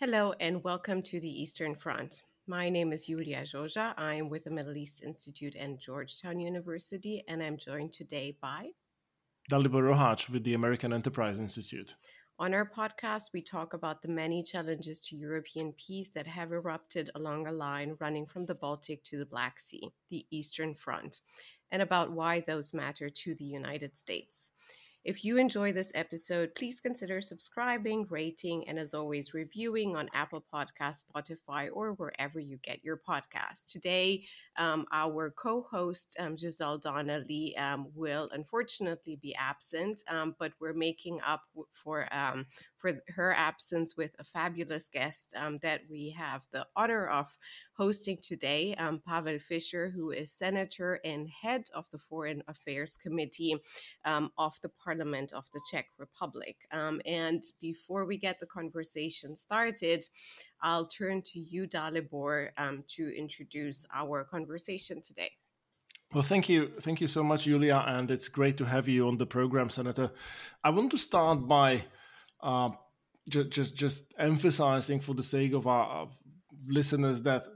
Hello, and welcome to the Eastern Front. My name is Iulia Joja. I'm with the Middle East Institute and Georgetown University, and I'm joined today by Dalibor Rohac with the American Enterprise Institute. On our podcast, we talk about the many challenges to European peace that have erupted along a line running from the Baltic to the Black Sea, the Eastern Front, and about why those matter to the United States. If you enjoy this episode, please consider subscribing, rating, and as always, reviewing on Apple Podcasts, Spotify, or wherever you get your podcasts. Today, um, our co host, um, Giselle Donnelly, um, will unfortunately be absent, um, but we're making up for, um, for her absence with a fabulous guest um, that we have the honor of hosting today, Pavel Fischer, who is Senator and head of the Foreign Affairs Committee of the Parliament of the Czech Republic. and before we get the conversation started, I'll turn to you, Dalibor, to introduce our conversation today. Well, thank you. Thank you so much, Iulia. And it's great to have you on the program, Senator. I want to start by uh, just, just, just emphasizing for the sake of our listeners that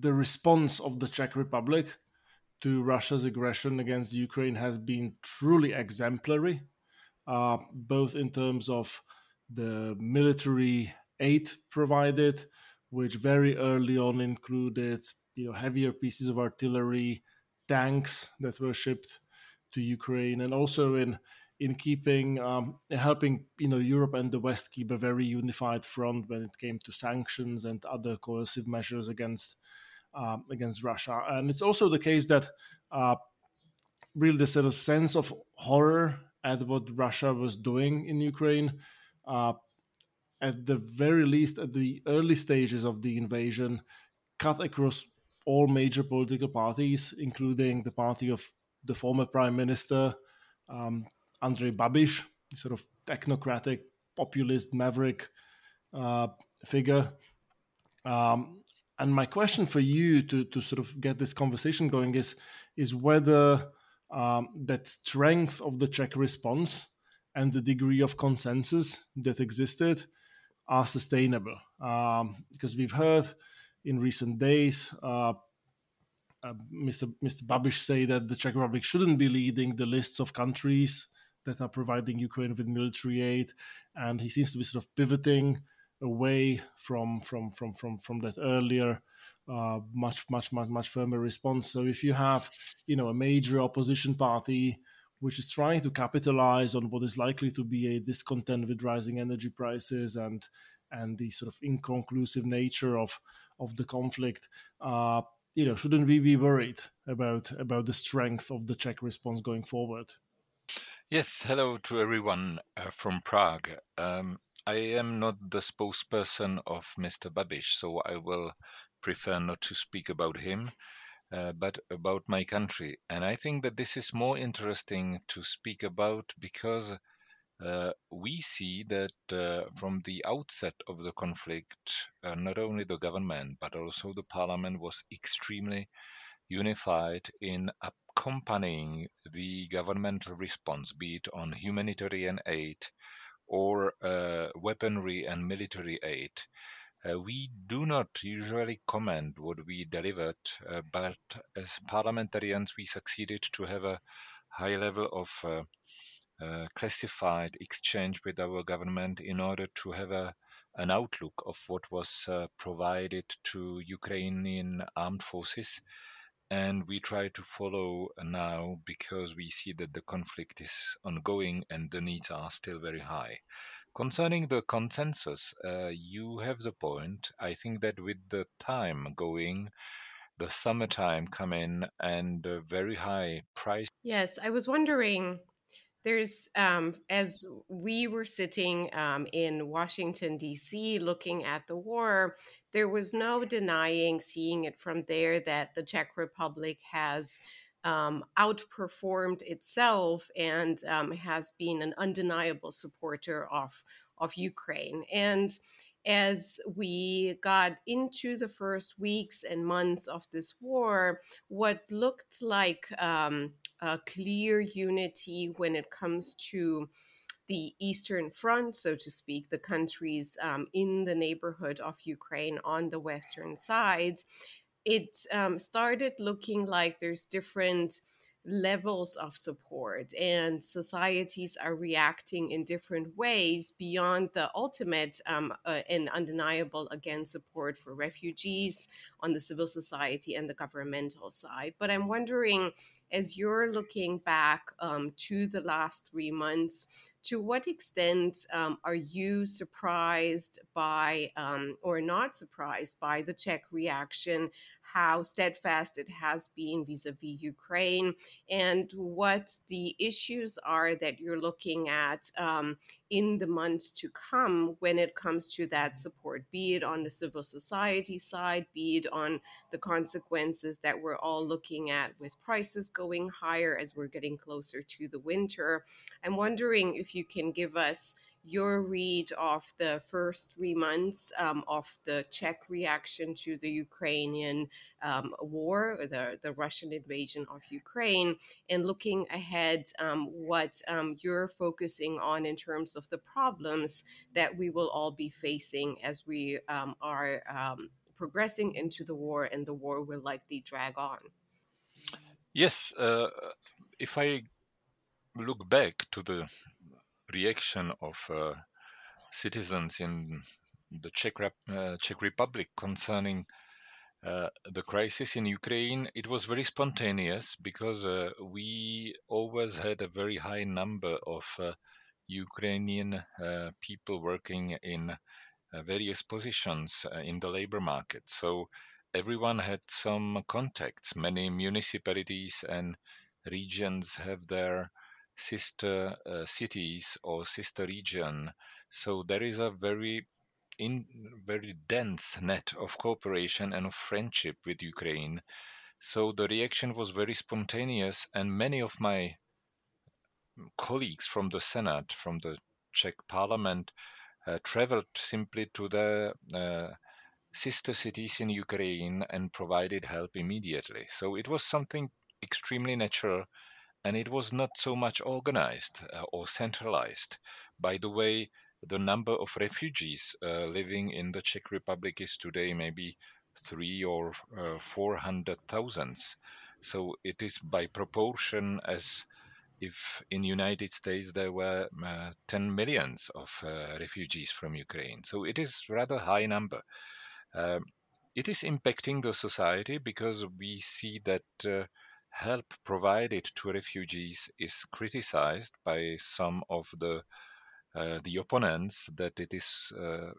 the response of the Czech Republic to Russia's aggression against Ukraine has been truly exemplary, uh, both in terms of the military aid provided, which very early on included you know heavier pieces of artillery, tanks that were shipped to Ukraine, and also in in keeping um, helping you know Europe and the West keep a very unified front when it came to sanctions and other coercive measures against um, against Russia. And it's also the case that uh, really the sort of sense of horror at what Russia was doing in Ukraine. Uh, at the very least, at the early stages of the invasion, cut across all major political parties, including the party of the former prime minister um, Andrej Babiš, sort of technocratic, populist, maverick uh, figure. Um, and my question for you to to sort of get this conversation going is is whether um, that strength of the Czech response and the degree of consensus that existed are sustainable. Um, because we've heard in recent days. Uh, uh, Mr. Mr. Babiš say that the Czech Republic shouldn't be leading the lists of countries that are providing Ukraine with military aid, and he seems to be sort of pivoting away from from from from from that earlier uh, much much much much firmer response. So if you have you know a major opposition party which is trying to capitalize on what is likely to be a discontent with rising energy prices and and the sort of inconclusive nature of of the conflict. Uh, you know, shouldn't we be worried about about the strength of the Czech response going forward? Yes, hello to everyone uh, from Prague. Um, I am not the spokesperson of Mr. Babiš, so I will prefer not to speak about him, uh, but about my country. And I think that this is more interesting to speak about because uh, we see that uh, from the outset of the conflict, uh, not only the government but also the parliament was extremely unified in accompanying the governmental response, be it on humanitarian aid or uh, weaponry and military aid. Uh, we do not usually comment what we delivered, uh, but as parliamentarians, we succeeded to have a high level of uh, classified exchange with our government in order to have a, an outlook of what was uh, provided to Ukrainian armed forces. And we try to follow now because we see that the conflict is ongoing and the needs are still very high. Concerning the consensus, uh, you have the point. I think that with the time going, the summertime come in and a very high price. Yes, I was wondering there's um, as we were sitting um, in washington d.c looking at the war there was no denying seeing it from there that the czech republic has um, outperformed itself and um, has been an undeniable supporter of of ukraine. And as we got into the first weeks and months of this war, what looked like um, a clear unity when it comes to the Eastern Front, so to speak, the countries um, in the neighborhood of Ukraine on the Western side, it um, started looking like there's different levels of support and societies are reacting in different ways beyond the ultimate um, uh, and undeniable again support for refugees on the civil society and the governmental side. But i'm wondering as you're looking back um, to the last three months to what extent um, are you surprised by um, or not surprised by the Czech reaction, how steadfast it has been vis a vis Ukraine, and what the issues are that you're looking at um, in the months to come when it comes to that support, be it on the civil society side, be it on the consequences that we're all looking at with prices going higher as we're getting closer to the winter. I'm wondering if you can give us your read of the first three months um, of the Czech reaction to the Ukrainian um, war, the, the Russian invasion of Ukraine, and looking ahead, um, what um, you're focusing on in terms of the problems that we will all be facing as we um, are um, progressing into the war, and the war will likely drag on. Yes, uh, if I look back to the reaction of uh, citizens in the Czech, uh, Czech Republic concerning uh, the crisis in Ukraine, it was very spontaneous because uh, we always had a very high number of uh, Ukrainian uh, people working in various positions in the labor market. So everyone had some contacts. Many municipalities and regions have their sister uh, cities or sister region. So there is a very in very dense net of cooperation and of friendship with Ukraine. So the reaction was very spontaneous, and many of my colleagues from the Senate, from the Czech Parliament, uh, traveled simply to the uh, sister cities in Ukraine and provided help immediately. So it was something extremely natural and it was not so much organized uh, or centralized. By the way, the number of refugees uh, living in the Czech Republic is today maybe three or uh, four hundred thousands. So it is by proportion as if in United States there were uh, 10 millions of uh, refugees from Ukraine. So it is rather high number. Um, it is impacting the society because we see that uh, help provided to refugees is criticized by some of the uh, the opponents that it is uh,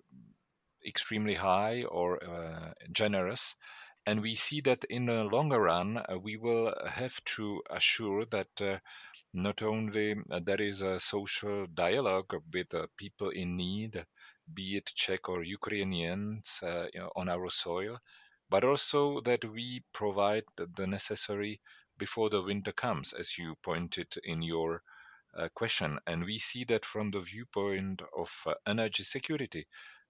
extremely high or uh, generous. And we see that in the longer run uh, we will have to assure that uh, not only uh, there is a social dialogue with people in need be it czech or ukrainians you know, on our soil but also that we provide the necessary before the winter comes, as you pointed in your uh, question. And we see that from the viewpoint of uh, energy security,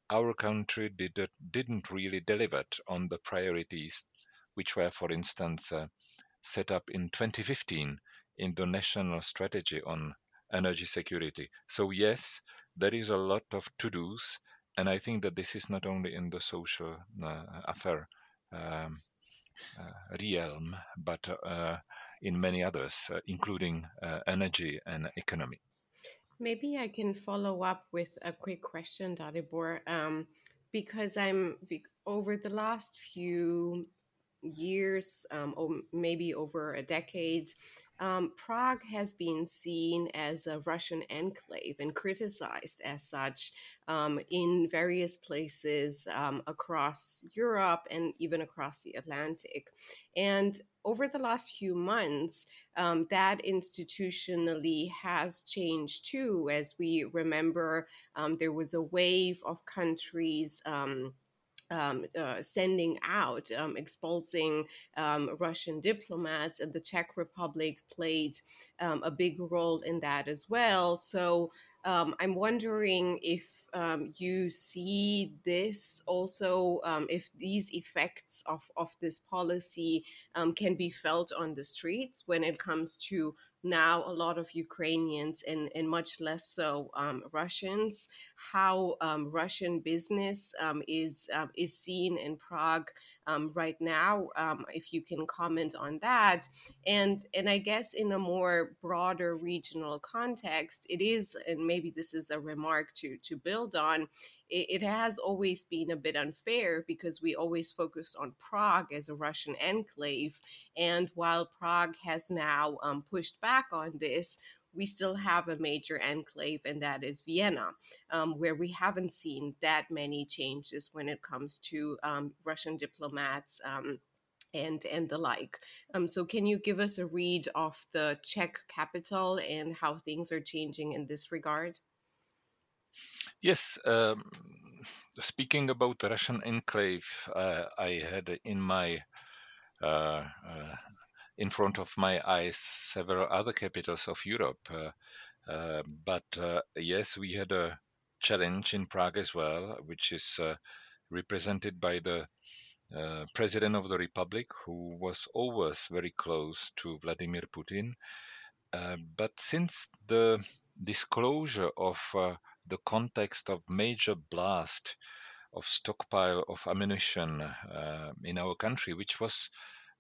our country did, didn't really deliver on the priorities which were, for instance, uh, set up in 2015 in the national strategy on energy security. So, yes, there is a lot of to dos. And I think that this is not only in the social uh, affair um, uh, realm, but uh, in many others, uh, including energy and economy. Maybe I can follow up with a quick question, Dalibor, um, because I'm over the last few years, um, or maybe over a decade, um, Prague has been seen as a Russian enclave and criticized as such um, in various places um, across Europe and even across the Atlantic. And over the last few months, um, that institutionally has changed too. As we remember, um, there was a wave of countries um, um, uh, sending out, um, expulsing um, Russian diplomats, and the Czech Republic played um, a big role in that as well. So um, I'm wondering if um, you see this also, if these effects of, of this policy can be felt on the streets when it comes to now a lot of Ukrainians and, and much less so um, Russians, how um, Russian business um, is uh, is seen in Prague um, right now. If you can comment on that, and and I guess in a more broader regional context, it is, and maybe this is a remark to to build on it, it, has always been a bit unfair because we always focused on Prague as a Russian enclave. And while Prague has now um, pushed back on this, we still have a major enclave, and that is Vienna, um, where we haven't seen that many changes when it comes to um, Russian diplomats. Um, and and the like. Um, so, can you give us a read of the Czech capital and how things are changing in this regard? Yes, um, speaking about the Russian enclave, uh, I had in my uh, uh, in front of my eyes several other capitals of Europe. Uh, uh, but uh, yes, we had a challenge in Prague as well, which is represented by the president of the republic, who was always very close to Vladimir Putin. but since the disclosure of the context of major blast of stockpile of ammunition uh, in our country, which was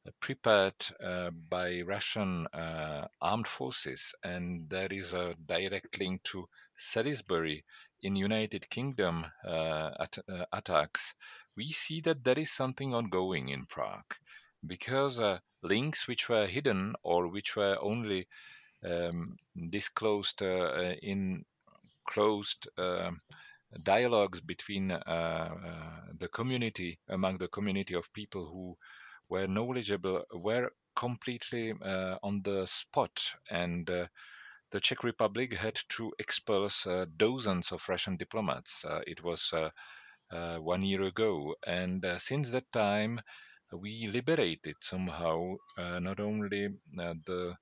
uh, prepared uh, by Russian uh, armed forces, and there is a direct link to Salisbury in United Kingdom uh, at, uh, attacks. We see that there is something ongoing in Prague because links which were hidden or which were only um, disclosed in closed um, dialogues between uh, uh, the community, among the community of people who were knowledgeable, were completely uh, on the spot. And the Czech Republic had to expulse dozens of Russian diplomats. it was one year ago. And since that time, we liberated somehow uh, not only uh, the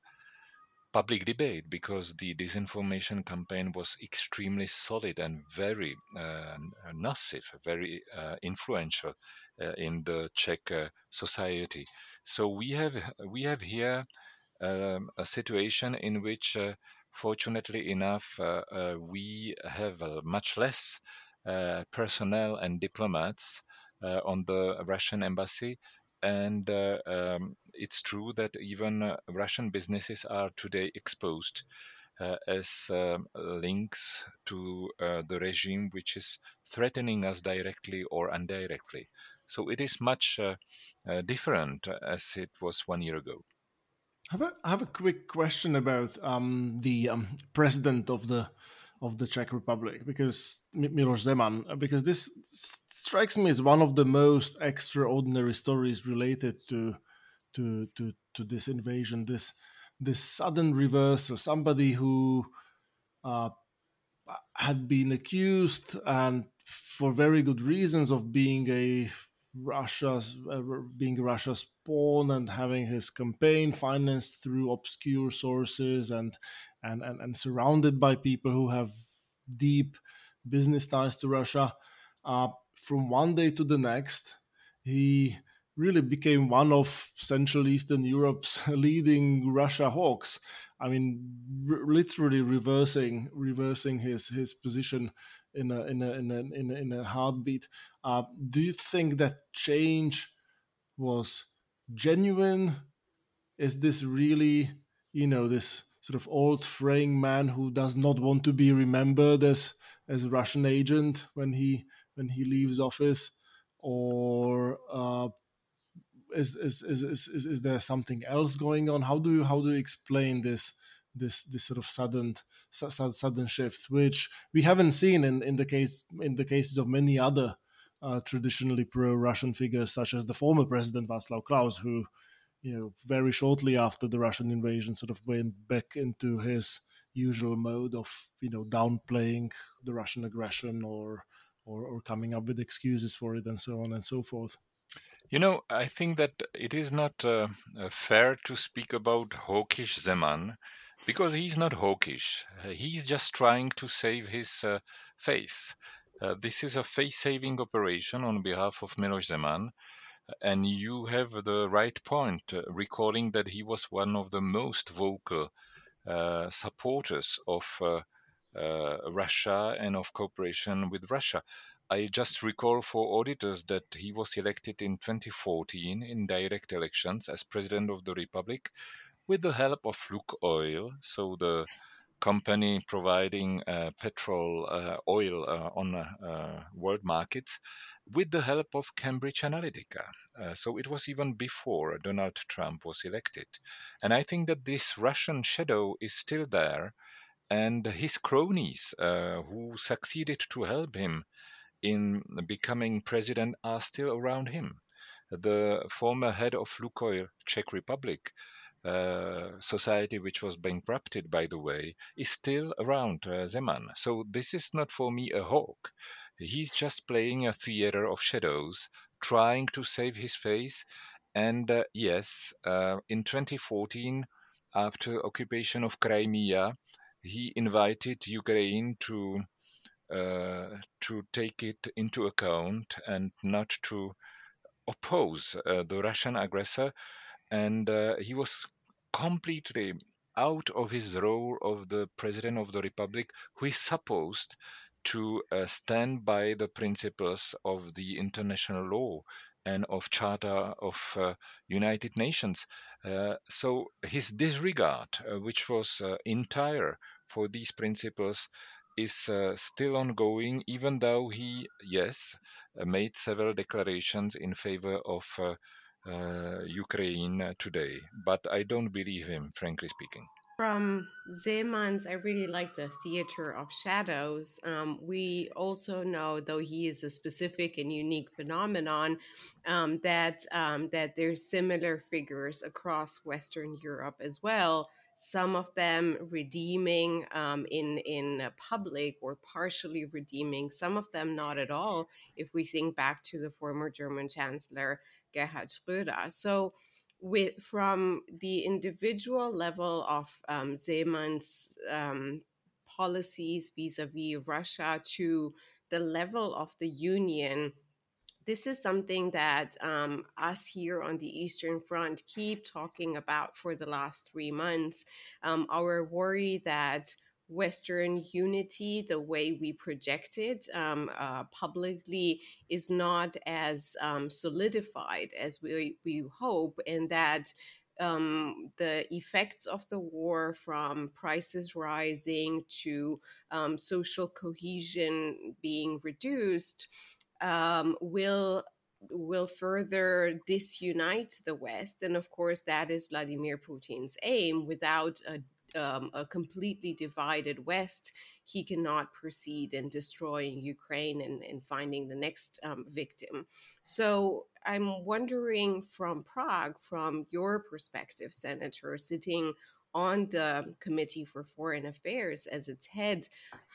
public debate because the disinformation campaign was extremely solid and very uh, massive, very uh, influential uh, in the Czech uh, society. So we have we have here um, a situation in which, uh, fortunately enough, uh, we have much less personnel and diplomats on the Russian embassy, and uh, um, it's true that even uh, Russian businesses are today exposed uh, as um, links to uh, the regime which is threatening us directly or indirectly. So it is much uh, uh, different as it was one year ago. I have a, I have a quick question about um, the um, president of the of the Czech Republic because Miloš Zeman, because this strikes me as one of the most extraordinary stories related to to to to this invasion, this this sudden reversal. Somebody who uh, had been accused and for very good reasons of being a Russia's uh, being Russia's pawn and having his campaign financed through obscure sources and and, and, and surrounded by people who have deep business ties to Russia. Uh, from one day to the next, he really became one of Central Eastern Europe's leading Russia hawks. I mean, r- literally reversing reversing his his position in a in a in a in a, in a heartbeat. Uh, do you think that change was genuine? Is this really you know this sort of old fraying man who does not want to be remembered as as a Russian agent when he when he leaves office, or uh, is, is, is, is, is there something else going on? How do you how do you explain this this this sort of sudden sudden shift, which we haven't seen in, in the case in the cases of many other uh, traditionally pro-Russian figures, such as the former president Václav Klaus, who you know, very shortly after the Russian invasion, sort of went back into his usual mode of, you know, downplaying the Russian aggression or, or, or coming up with excuses for it and so on and so forth. You know, I think that it is not uh, uh fair to speak about hawkish Zeman because he's not hawkish. He's just trying to save his uh, face. Uh, this is a face saving operation on behalf of Miloš Zeman and you have the right point, uh, recalling that he was one of the most vocal uh, supporters of uh, Russia and of cooperation with Russia. I just recall for auditors that he was elected in 2014 in direct elections as president of the republic with the help of Lukoil, so the company providing uh, petrol uh, oil uh, on uh, world markets with the help of Cambridge Analytica. Uh, so it was even before Donald Trump was elected. And I think that this Russian shadow is still there, and his cronies uh, who succeeded to help him in becoming president are still around him. The former head of Lukoil, Czech Republic, uh, society which was bankrupted, by the way, is still around uh, Zeman. So this is not for me a hawk. He's just playing a theater of shadows, trying to save his face. And uh, yes, uh, in 2014, after occupation of Crimea, he invited Ukraine to uh, to take it into account and not to oppose uh, the Russian aggressor. And he was completely out of his role of the president of the republic, who is supposed to uh, stand by the principles of the international law and of charter of uh, united nations. Uh, so his disregard uh, which was uh, entire for these principles is uh, still ongoing even though he yes made several declarations in favor of uh, Ukraine today. But I don't believe him, frankly speaking. From Zeman's, I really like the theater of shadows. Um, we also know, though he is a specific and unique phenomenon, um, that um, that there's similar figures across Western Europe as well. Some of them redeeming um, in in public or partially redeeming. Some of them not at all. If we think back to the former German Chancellor Gerhard Schröder. So, with from the individual level of um, Zeman's um, policies vis-a-vis Russia to the level of the Union, this is something that um, us here on the Eastern Front keep talking about for the last three months. Um, our worry that Western unity, the way we project it um, uh, publicly, is not as um, solidified as we, we hope, and that um, the effects of the war from prices rising to um, social cohesion being reduced um, will will further disunite the West. And of course, that is Vladimir Putin's aim without a um, a completely divided West, he cannot proceed in destroying Ukraine and, and finding the next um, victim. So I'm wondering from Prague, from your perspective, Senator, sitting on the Committee for Foreign Affairs as its head,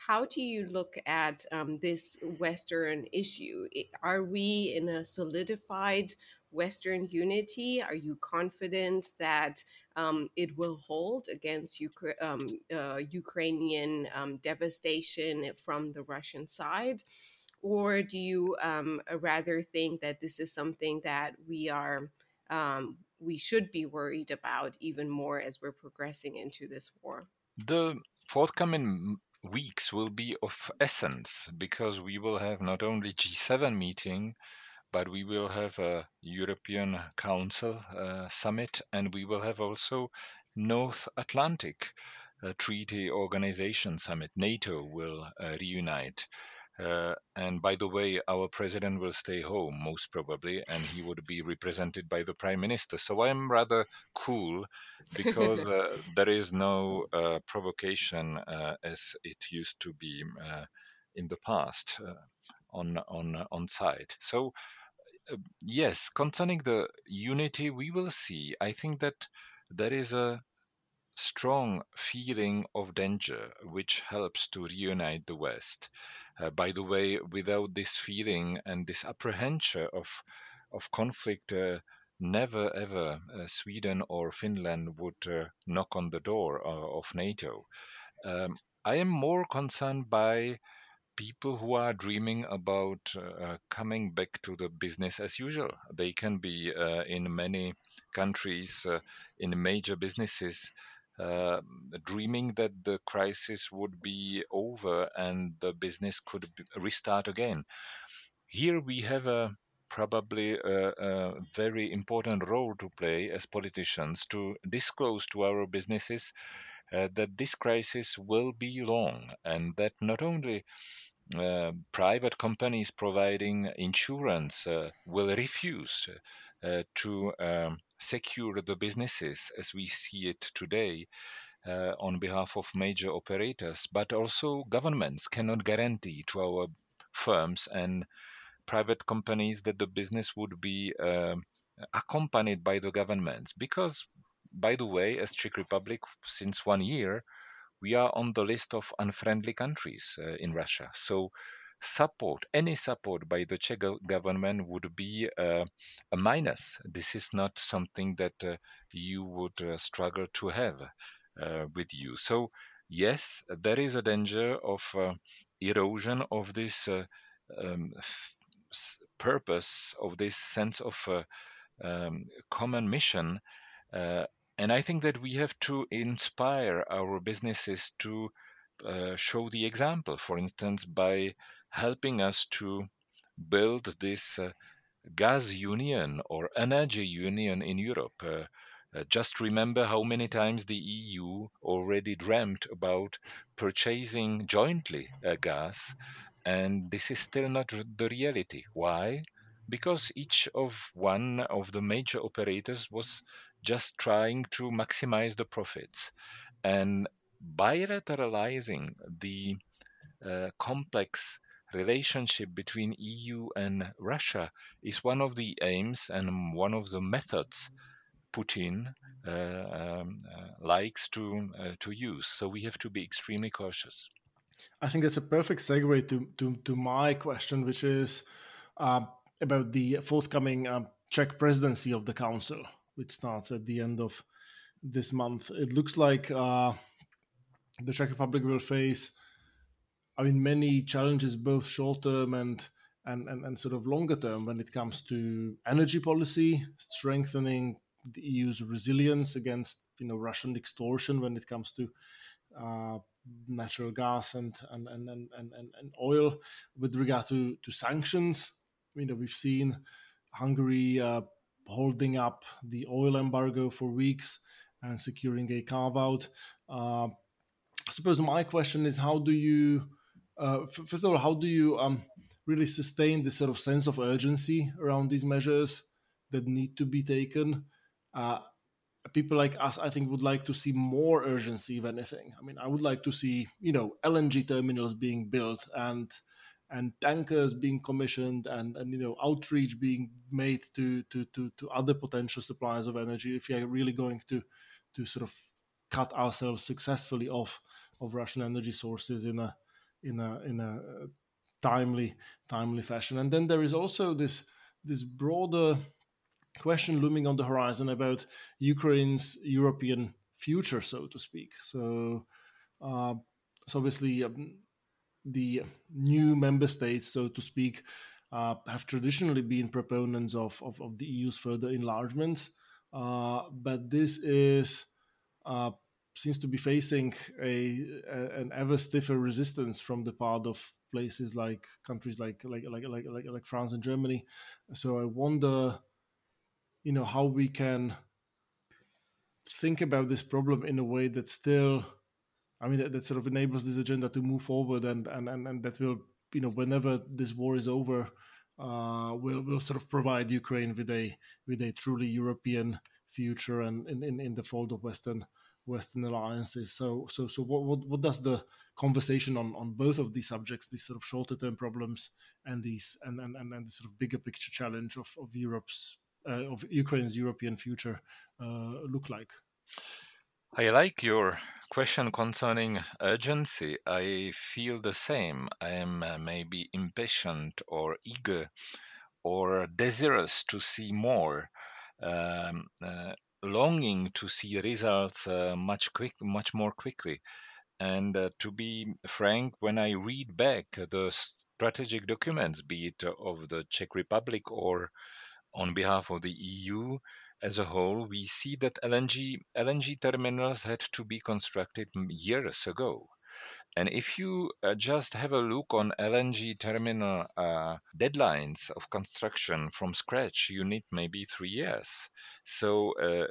how do you look at um, this Western issue? Are we in a solidified Western unity? Are you confident that um, it will hold against Ukra- um, uh, Ukrainian um, devastation from the Russian side? Or do you um, rather think that this is something that we are um, we should be worried about even more as we're progressing into this war? The forthcoming weeks will be of essence because we will have not only G7 meeting but we will have a European Council uh, summit and we will have also North Atlantic uh, Treaty Organization summit. NATO will uh, reunite. Uh, and by the way, our president will stay home most probably, and he would be represented by the prime minister. So I'm rather cool because uh, there is no uh, provocation uh, as it used to be uh, in the past uh, on on on site. So yes, concerning the unity, we will see. I think that there is a strong feeling of danger which helps to reunite the West. Uh, by the way, without this feeling and this apprehension of of conflict, uh, never ever uh, Sweden or Finland would uh, knock on the door uh, of NATO. Um, I am more concerned by people who are dreaming about uh, coming back to the business as usual. They can be uh, in many countries, uh, in major businesses, uh, dreaming that the crisis would be over and the business could restart again. Here we have a probably a, a, very important role to play as politicians to disclose to our businesses that this crisis will be long and that not only uh, private companies providing insurance uh, will refuse uh, to um, secure the businesses as we see it today uh, on behalf of major operators, but also governments cannot guarantee to our firms and private companies that the business would be uh, accompanied by the governments because by the way as czech republic since one year we are on the list of unfriendly countries uh, in russia so support any support by the czech government would be uh, a minus this is not something that uh, you would uh, struggle to have uh, with you so yes there is a danger of erosion of this um, purpose of this sense of uh, um, common mission. Uh, and I think that we have to inspire our businesses to uh, show the example, for instance, by helping us to build this uh, gas union or energy union in Europe. Uh, uh, just remember how many times the EU already dreamt about purchasing jointly gas and this is still not the reality. Why? Because each of one of the major operators was just trying to maximize the profits. And bilateralizing the uh, complex relationship between EU and Russia is one of the aims and one of the methods Putin uh, um, uh, likes to uh, to use. So we have to be extremely cautious. I think that's a perfect segue to to, to my question, which is uh, about the forthcoming uh, Czech presidency of the Council, which starts at the end of this month. It looks like uh, the Czech Republic will face, I mean, many challenges, both short term and and, and, and sort of longer term when it comes to energy policy, strengthening the EU's resilience against you know Russian extortion when it comes to uh, natural gas and and, and, and, and, and oil. With regard to, to sanctions, you know, we've seen Hungary uh, holding up the oil embargo for weeks and securing a carve out. Uh, I suppose my question is how do you, uh, first of all, how do you um, really sustain this sort of sense of urgency around these measures that need to be taken? Uh, people like us, I think, would like to see more urgency, if anything. I mean, I would like to see, you know, LNG terminals being built and and tankers being commissioned and, and you know outreach being made to, to to to other potential suppliers of energy if you're really going to to sort of cut ourselves successfully off of Russian energy sources in a in a in a timely timely fashion. And then there is also this this broader question looming on the horizon about Ukraine's European future, so to speak. So, uh, so obviously, um, the new member states, so to speak, uh, have traditionally been proponents of, of, of the EU's further enlargements, uh, but this is uh, seems to be facing a, a, an ever stiffer resistance from the part of places like countries like like like like like, like France and Germany. So I wonder you know how we can think about this problem in a way that still i mean that, that, sort of enables this agenda to move forward and and and, and that will you know whenever this war is over uh, will will sort of provide ukraine with a with a truly european future and in, in, in the fold of western western alliances so so so what, what what does the conversation on on both of these subjects these sort of shorter term problems and these and and, and, and the sort of bigger picture challenge of, of europe's uh, of Ukraine's European future uh, look like? I like your question concerning urgency. I feel the same. I am uh, maybe impatient or eager or desirous to see more, um, uh, longing to see results uh, much quick, much more quickly. And uh, to be frank, when I read back the strategic documents, be it of the Czech Republic or on behalf of the EU, as a whole, we see that LNG, LNG terminals had to be constructed years ago. And if you uh, just have a look on LNG terminal uh, deadlines of construction from scratch, you need maybe three years. So uh,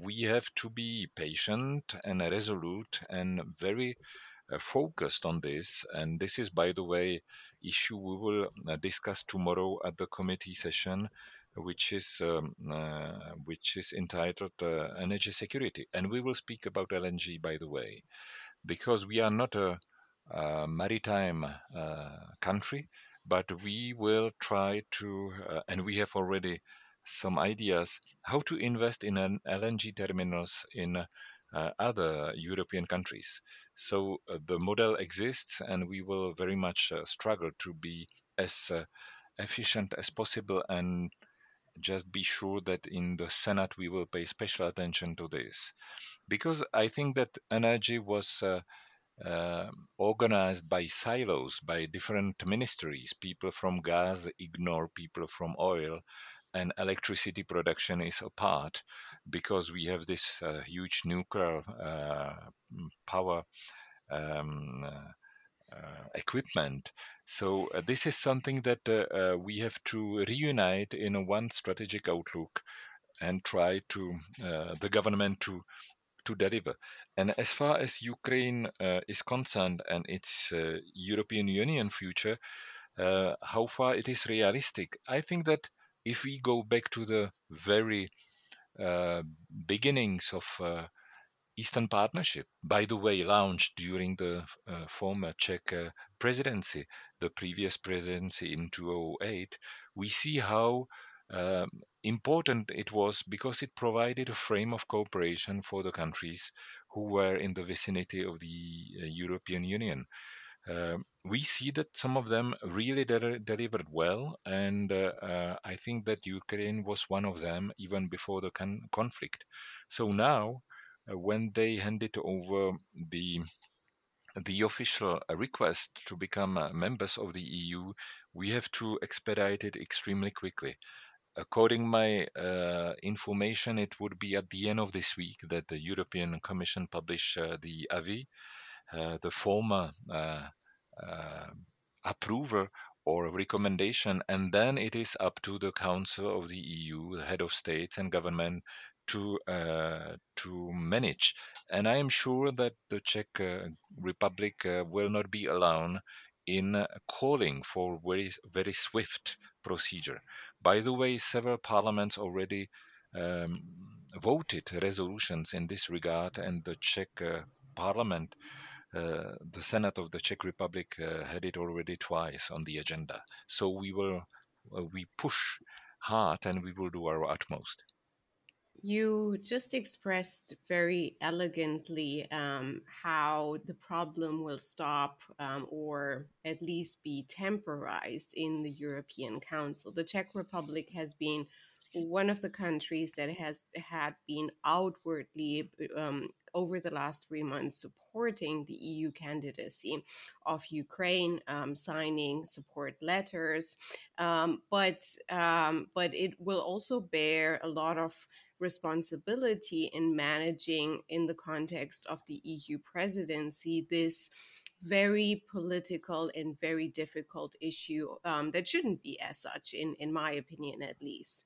we have to be patient and resolute and very uh, focused on this. And this is, by the way, issue we will uh, discuss tomorrow at the committee session which is um, uh, which is entitled uh, energy security and we will speak about LNG by the way because we are not a, a maritime uh, country, but we will try to, uh, and we have already some ideas how to invest in an LNG terminals in uh, other European countries. So uh, the model exists, and we will very much struggle to be as efficient as possible and just be sure that in the Senate we will pay special attention to this because I think that energy was uh, uh, organized by silos, by different ministries. People from gas ignore people from oil, and electricity production is apart because we have this uh, huge nuclear uh, power. Um, equipment. So uh, this is something that uh, we have to reunite in one strategic outlook and try to the government to to deliver. And as far as Ukraine uh, is concerned and its uh, European Union future, uh, how far it is realistic, I think that if we go back to the very uh, beginnings of uh, Eastern Partnership, by the way, launched during the uh, former Czech presidency, the previous presidency in 2008, we see how um, important it was because it provided a frame of cooperation for the countries who were in the vicinity of the uh, European Union. Uh, we see that some of them really de- delivered well, and uh, uh, I think that Ukraine was one of them even before the con- conflict. So now, uh, when they handed over the the official request to become uh, members of the EU, we have to expedite it extremely quickly. According my uh, information, it would be at the end of this week that the European Commission publish uh, the avis, uh, the former uh, uh, approver or recommendation, and then it is up to the Council of the EU, the head of states and government, to uh, to manage. And I am sure that the Czech Republic will not be alone in calling for very very swift procedure. By the way, several parliaments already um, voted resolutions in this regard, and the Czech uh, parliament, uh, the Senate of the Czech Republic, uh, had it already twice on the agenda. So we will uh, we push hard, and we will do our utmost. You just expressed very elegantly um, how the problem will stop um, or at least be temporized in the European Council. The Czech Republic has been one of the countries that has had been outwardly um, over the last three months supporting the EU candidacy of Ukraine, um, signing support letters, um, but um, but it will also bear a lot of responsibility in managing, in the context of the EU presidency, this very political and very difficult issue um, that shouldn't be as such, in, in my opinion, at least.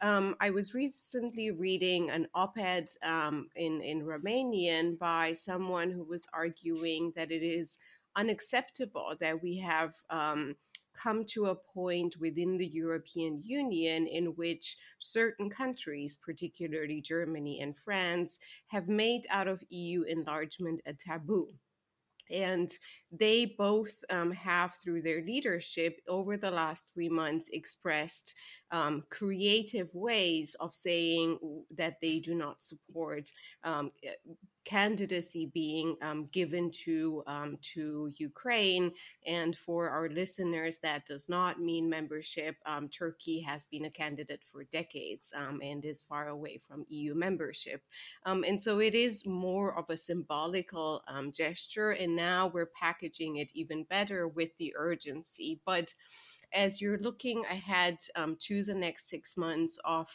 Um, I was recently reading an op ed um, in, in Romanian by someone who was arguing that it is unacceptable that we have um, come to a point within the European Union in which certain countries, particularly Germany and France, have made out of EU enlargement a taboo. And they both um, have, through their leadership over the last three months, expressed um, creative ways of saying that they do not support um, eh, candidacy being um, given to um, to Ukraine. And for our listeners, that does not mean membership. Um, Turkey has been a candidate for decades um, and is far away from EU membership. and so it is more of a symbolical gesture. And now we're packaging it even better with the urgency. But as you're looking ahead um, to the next six months of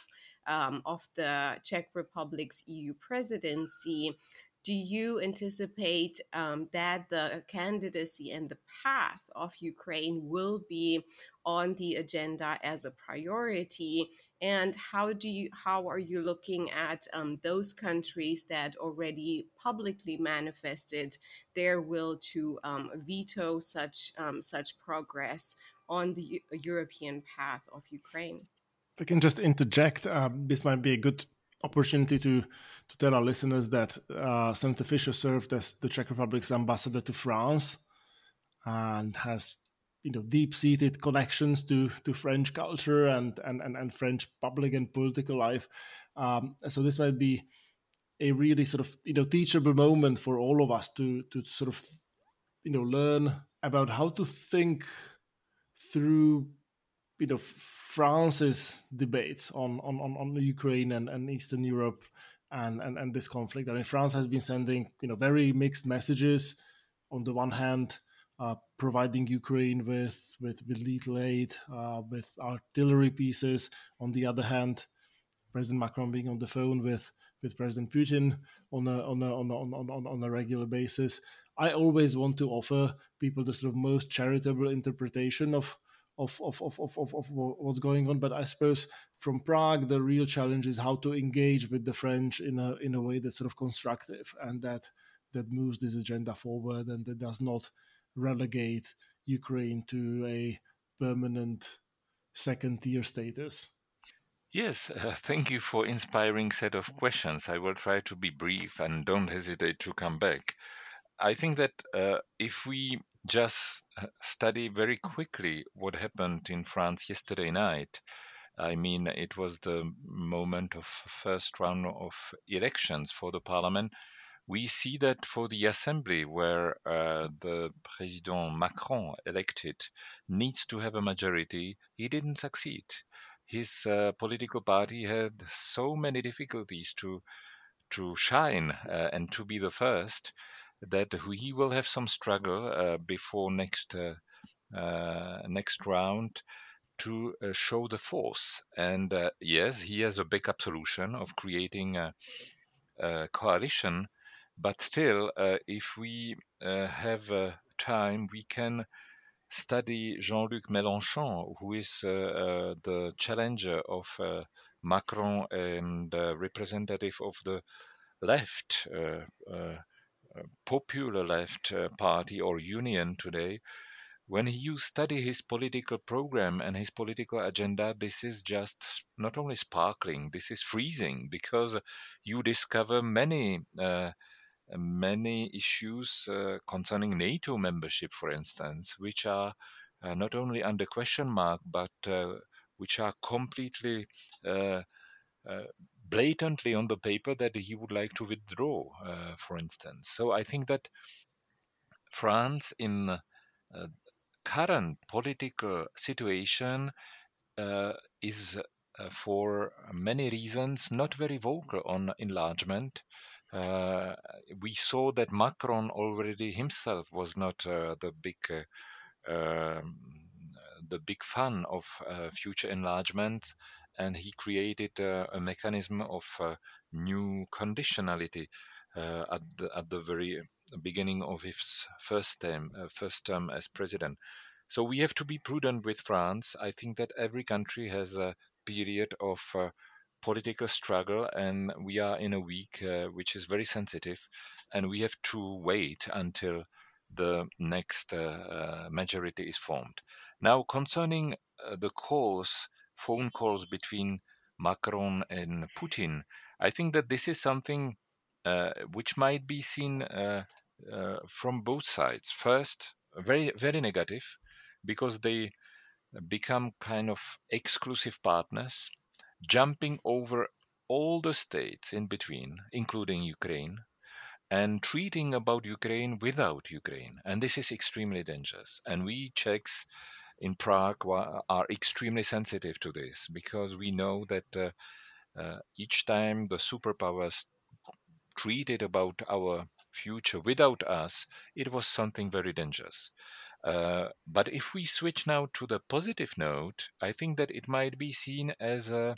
um, of the Czech Republic's EU presidency, do you anticipate um, that the candidacy and the path of Ukraine will be on the agenda as a priority? And how do you how are you looking at um, those countries that already publicly manifested their will to um, veto such um, such progress on the European path of Ukraine? If I can just interject, uh, this might be a good opportunity to to tell our listeners that uh, Senator Fischer served as the Czech Republic's ambassador to France and has you know deep-seated connections to to French culture and and and, and French public and political life. Um, so this might be a really sort of you know teachable moment for all of us to to sort of you know learn about how to think through you know France's debates on on on, on Ukraine and, and Eastern Europe and, and and this conflict. I mean, France has been sending you know very mixed messages. On the one hand, uh, providing Ukraine with with with lethal aid, uh, with artillery pieces. On the other hand, President Macron being on the phone with with President Putin on a on a on a, on, on, on a regular basis. I always want to offer people the sort of most charitable interpretation of of, of, of, of, of, what's going on. But I suppose from Prague, the real challenge is how to engage with the French in a in a way that's sort of constructive and that that moves this agenda forward and that does not relegate Ukraine to a permanent second tier status. Yes, uh, thank you for inspiring set of questions. I will try to be brief and don't hesitate to come back. I think that uh, if we just uh, study very quickly what happened in France yesterday night, I mean, it was the moment of first round of elections for the parliament. We see that for the assembly, where uh, the President Macron elected needs to have a majority, he didn't succeed. His uh, political party had so many difficulties to to shine uh, and to be the first that he will have some struggle uh, before next uh, uh, next round to uh, show the force. And uh, yes, he has a backup solution of creating a, a coalition. But still, uh, if we have time, we can study Jean-Luc Mélenchon, who is the challenger of Macron and representative of the left popular left uh, party or union today, when you study his political program and his political agenda, this is just not only sparkling, this is freezing because you discover many. Uh, many issues uh, concerning NATO membership, for instance, which are uh, not only under question mark but uh, which are completely uh, blatantly on the paper that he would like to withdraw, uh, for instance. So I think that France, in uh, current political situation, uh, is uh, for many reasons not very vocal on enlargement. Uh, we saw that Macron already himself was not uh, the big um, the big fan of future enlargement and he created uh, a mechanism of uh, new conditionality uh, at the at the very beginning of his first term first term as president. So we have to be prudent with France. I think that every country has a period of political struggle, and we are in a week uh, which is very sensitive, and we have to wait until the next uh, uh, majority is formed. Now, concerning the calls phone calls between Macron and Putin, I think that this is something uh, which might be seen uh, uh, from both sides. First, very very negative, because they become kind of exclusive partners, jumping over all the states in between, including Ukraine, and treating about Ukraine without Ukraine. And this is extremely dangerous. And we Czechs in Prague are extremely sensitive to this because we know that uh, uh, each time the superpowers treated about our future without us, it was something very dangerous. Uh, but if we switch now to the positive note, I think that it might be seen as a,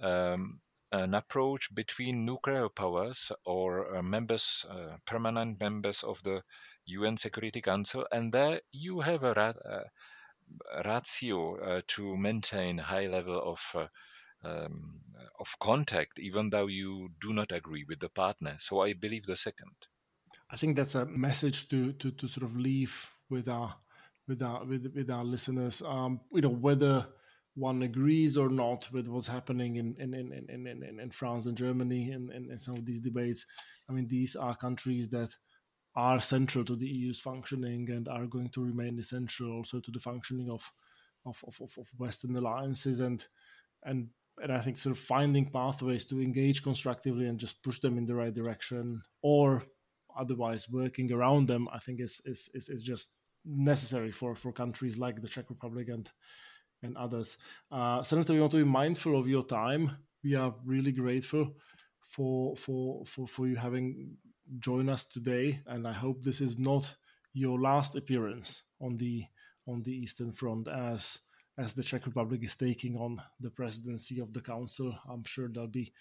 um, an approach between nuclear powers or uh, members, uh, permanent members of the UN Security Council, and there you have a, uh, ratio uh, to maintain high level of uh, um, of contact, even though you do not agree with the partner. So I believe the second. I think that's a message to to, to sort of leave with our with our with, with our listeners. Um, you know whether one agrees or not with what's happening in in, in, in, in, in France and Germany and in, in, some of these debates. I mean, these are countries that are central to the EU's functioning and are going to remain essential also to the functioning of of, of, of Western alliances and and and I think sort of finding pathways to engage constructively and just push them in the right direction or otherwise working around them, I think is is is, is just necessary for for countries like the Czech Republic and and others. Uh, Senator, we want to be mindful of your time. We are really grateful for for for for you having joined us today, and I hope this is not your last appearance on the on the Eastern Front as as the Czech Republic is taking on the presidency of the Council. I'm sure there'll be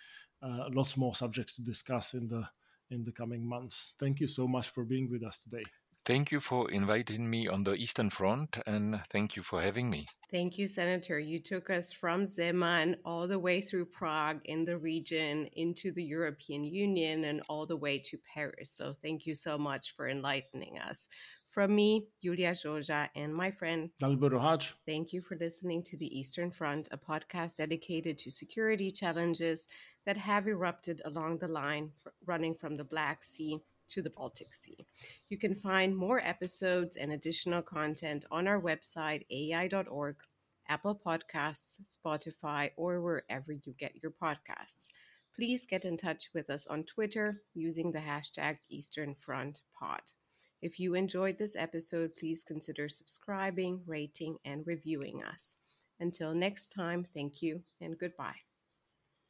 uh, lots more subjects to discuss in the in the coming months. Thank you so much for being with us today. Thank you for inviting me on the Eastern Front and thank you for having me. Thank you, Senator. You took us from Zeman all the way through Prague in the region into the European Union and all the way to Paris. So thank you so much for enlightening us. From me, Iulia Joja, and my friend Dalibor Rohac. Thank you for listening to the Eastern Front, a podcast dedicated to security challenges that have erupted along the line running from the Black Sea to the Baltic Sea. You can find more episodes and additional content on our website, aei.org, Apple Podcasts, Spotify, or wherever you get your podcasts. Please get in touch with us on Twitter using the hashtag Eastern Front Pod. If you enjoyed this episode, please consider subscribing, rating, and reviewing us. Until next time, thank you and goodbye.